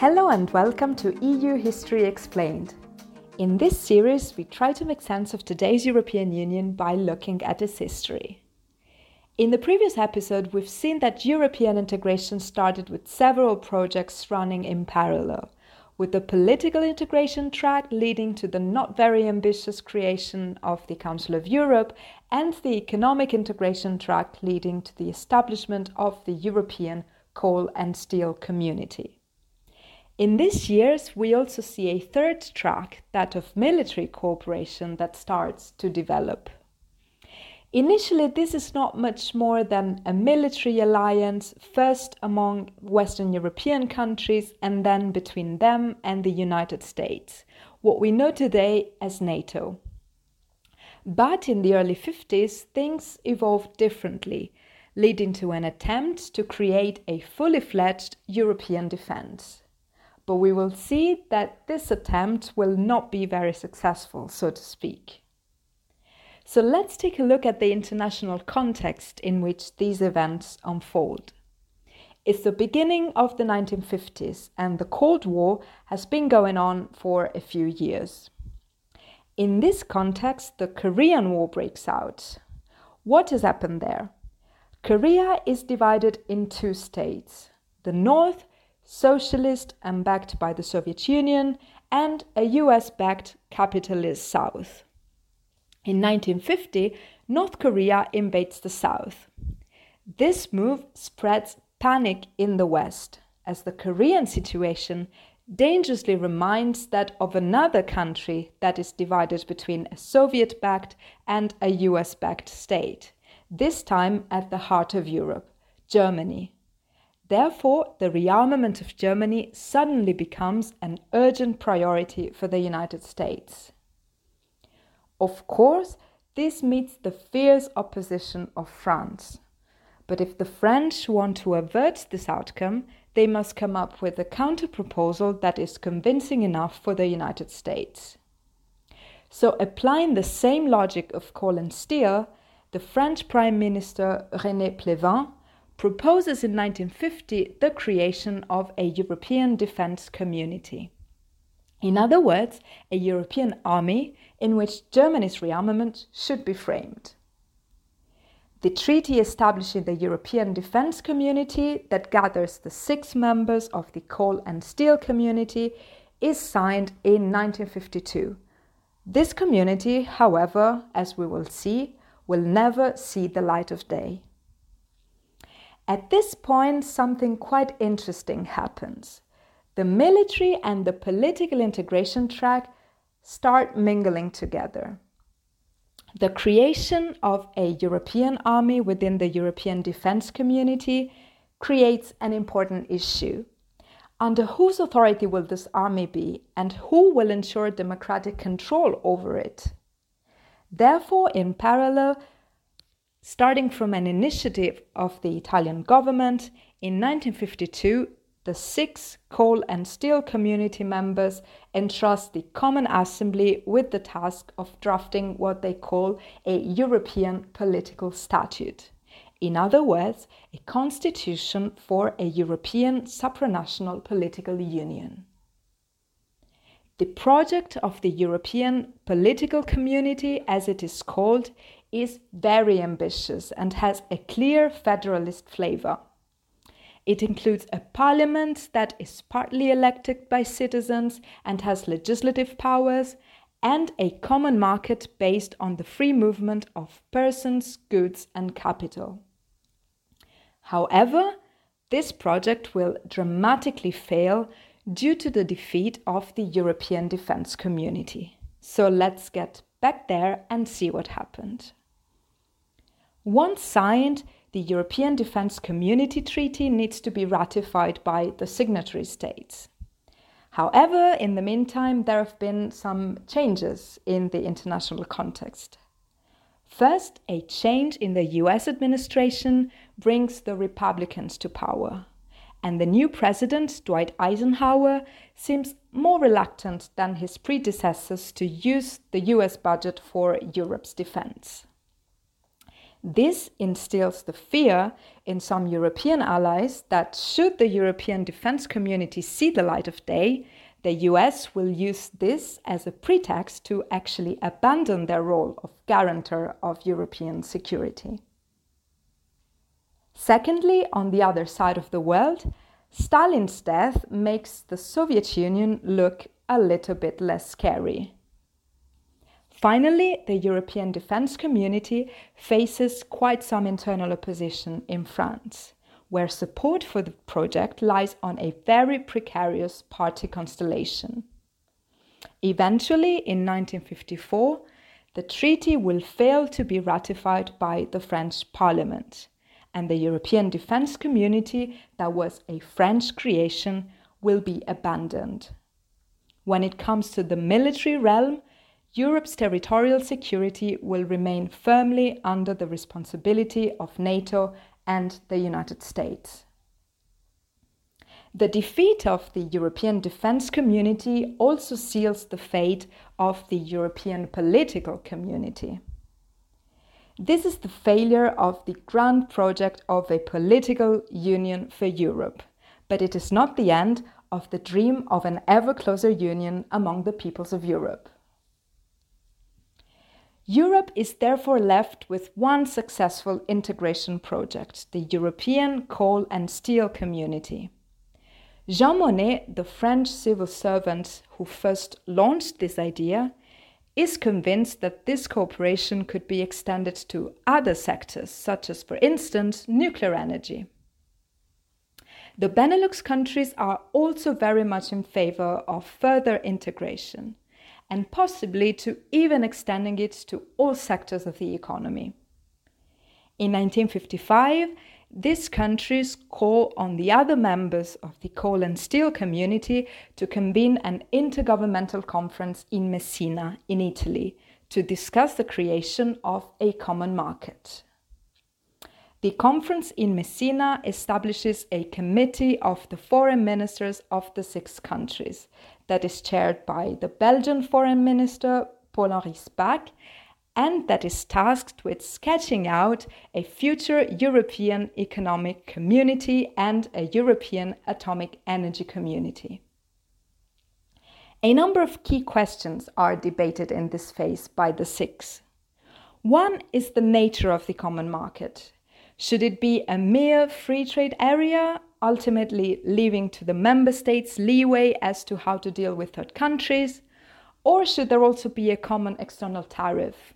Hello and welcome to EU History Explained. In this series, we try to make sense of today's European Union by looking at its history. In the previous episode, we've seen that European integration started with several projects running in parallel, with the political integration track leading to the not very ambitious creation of the Council of Europe and the economic integration track leading to the establishment of the European Coal and Steel Community. In these years, we also see a third track, that of military cooperation, that starts to develop. Initially, this is not much more than a military alliance, first among Western European countries and then between them and the United States, what we know today as NATO. But in the early 50s, things evolved differently, leading to an attempt to create a fully fledged European defense but we will see that this attempt will not be very successful, so to speak. So let's take a look at the international context in which these events unfold. It's the beginning of the 1950s, and the Cold War has been going on for a few years. In this context, the Korean War breaks out. What has happened there? Korea is divided in two states the North socialist and backed by the Soviet Union, and a US backed capitalist South. In 1950, North Korea invades the South. This move spreads panic in the West, as the Korean situation dangerously reminds that of another country that is divided between a Soviet backed and a US backed state, this time at the heart of Europe, Germany. Therefore, the rearmament of Germany suddenly becomes an urgent priority for the United States. Of course, this meets the fierce opposition of France. But if the French want to avert this outcome, they must come up with a counterproposal that is convincing enough for the United States. So, applying the same logic of coal and steel, the French Prime Minister René Pleven proposes in 1950 the creation of a European defense community. In other words, a European army in which Germany's rearmament should be framed. The treaty establishing the European Defence Community, that gathers the six members of the coal and steel community, is signed in 1952. This community, however, as we will see, will never see the light of day. At this point, something quite interesting happens. The military and the political integration track start mingling together. The creation of a European army within the European defense community creates an important issue. Under whose authority will this army be, and who will ensure democratic control over it? Therefore, in parallel, Starting from an initiative of the Italian government, in 1952, the six coal and steel community members entrust the Common Assembly with the task of drafting what they call a European political statute. In other words, a constitution for a European supranational political union. The project of the European political community, as it is called, is very ambitious and has a clear federalist flavor. It includes a parliament that is partly elected by citizens and has legislative powers, and a common market based on the free movement of persons, goods, and capital. However, this project will dramatically fail due to the defeat of the European defense community. So let's get back there and see what happened. Once signed, the European Defence Community Treaty needs to be ratified by the signatory states. However, in the meantime, there have been some changes in the international context. First, a change in the US administration brings the Republicans to power, and the new president, Dwight Eisenhower, seems more reluctant than his predecessors to use the US budget for Europe's defense. This instills the fear in some European allies that should the European defense community see the light of day, the US will use this as a pretext to actually abandon their role of guarantor of European security. Secondly, on the other side of the world, Stalin's death makes the Soviet Union look a little bit less scary. Finally, the European defense community faces quite some internal opposition in France, where support for the project lies on a very precarious party constellation. Eventually, in 1954, the treaty will fail to be ratified by the French parliament, and the European defense community, that was a French creation, will be abandoned. When it comes to the military realm, Europe's territorial security will remain firmly under the responsibility of NATO and the United States. The defeat of the European defense community also seals the fate of the European political community. This is the failure of the grand project of a political union for Europe, but it is not the end of the dream of an ever closer union among the peoples of Europe. Europe is therefore left with one successful integration project, the European Coal and Steel Community. Jean Monnet, the French civil servant who first launched this idea, is convinced that this cooperation could be extended to other sectors, such as, for instance, nuclear energy. The Benelux countries are also very much in favor of further integration and possibly to even extending it to all sectors of the economy. In 1955, these countries call on the other members of the coal and steel community to convene an intergovernmental conference in Messina, in Italy, to discuss the creation of a common market. The conference in Messina establishes a committee of the foreign ministers of the six countries that is chaired by the Belgian foreign minister Paul Henri Spaak and that is tasked with sketching out a future European economic community and a European atomic energy community. A number of key questions are debated in this phase by the six. One is the nature of the common market. Should it be a mere free trade area, ultimately leaving to the member states leeway as to how to deal with third countries? Or should there also be a common external tariff?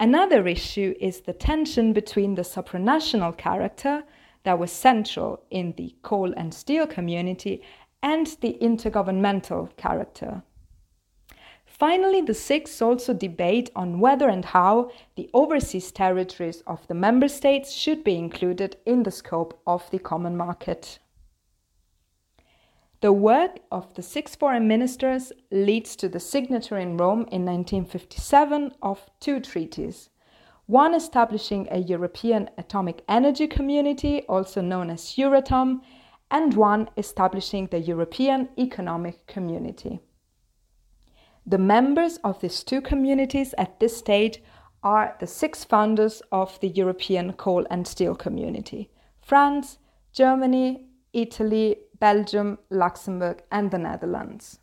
Another issue is the tension between the supranational character that was central in the coal and steel community and the intergovernmental character. Finally, the six also debate on whether and how the overseas territories of the member states should be included in the scope of the common market. The work of the six foreign ministers leads to the signature in Rome in 1957 of two treaties. One establishing a European Atomic Energy Community, also known as Euratom, and one establishing the European Economic Community. The members of these two communities at this stage are the six founders of the European coal and steel community France, Germany, Italy, Belgium, Luxembourg, and the Netherlands.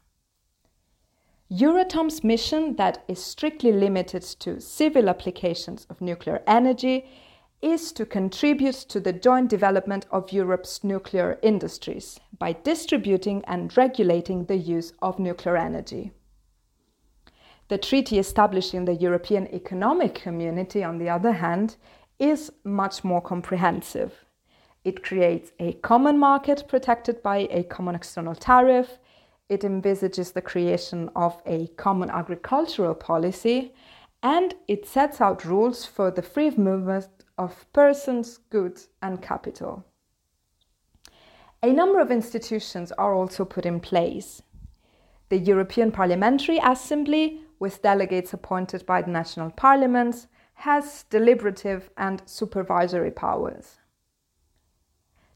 Euratom's mission, that is strictly limited to civil applications of nuclear energy, is to contribute to the joint development of Europe's nuclear industries by distributing and regulating the use of nuclear energy. The treaty establishing the European Economic Community, on the other hand, is much more comprehensive. It creates a common market protected by a common external tariff. It envisages the creation of a common agricultural policy. And it sets out rules for the free movement of persons, goods, and capital. A number of institutions are also put in place. The European Parliamentary Assembly with delegates appointed by the national parliaments, has deliberative and supervisory powers.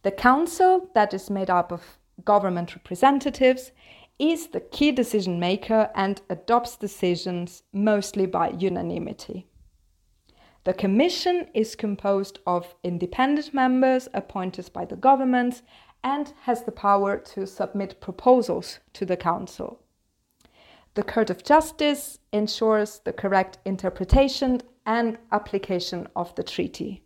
The council, that is made up of government representatives, is the key decision maker and adopts decisions mostly by unanimity. The Commission is composed of independent members appointed by the government and has the power to submit proposals to the Council. The Court of Justice ensures the correct interpretation and application of the treaty.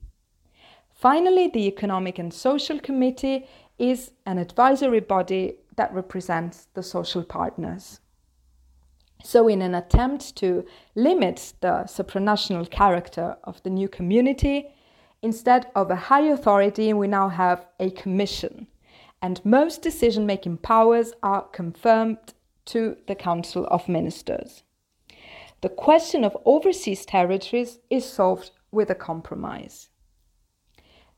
Finally, the Economic and Social Committee is an advisory body that represents the social partners. So, in an attempt to limit the supranational character of the new community, instead of a high authority, we now have a commission, and most decision making powers are confirmed to the Council of Ministers. The question of overseas territories is solved with a compromise.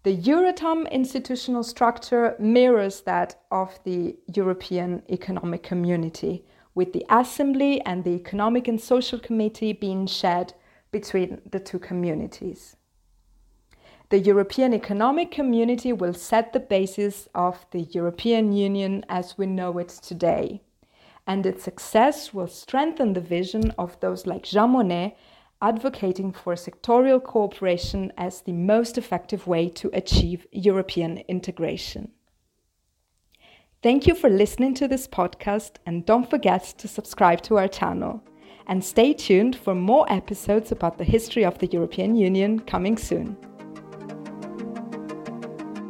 The Euratom institutional structure mirrors that of the European Economic Community, with the Assembly and the Economic and Social Committee being shared between the two communities. The European Economic Community will set the basis of the European Union as we know it today, and its success will strengthen the vision of those like Jean Monnet advocating for sectorial cooperation as the most effective way to achieve European integration. Thank you for listening to this podcast and don't forget to subscribe to our channel. And stay tuned for more episodes about the history of the European Union coming soon.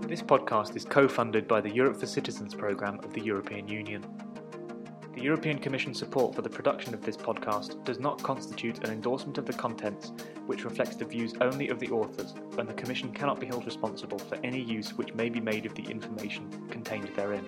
This podcast is co funded by the Europe for Citizens programme of the European Union. The European Commission's support for the production of this podcast does not constitute an endorsement of the contents, which reflects the views only of the authors, and the Commission cannot be held responsible for any use which may be made of the information contained therein.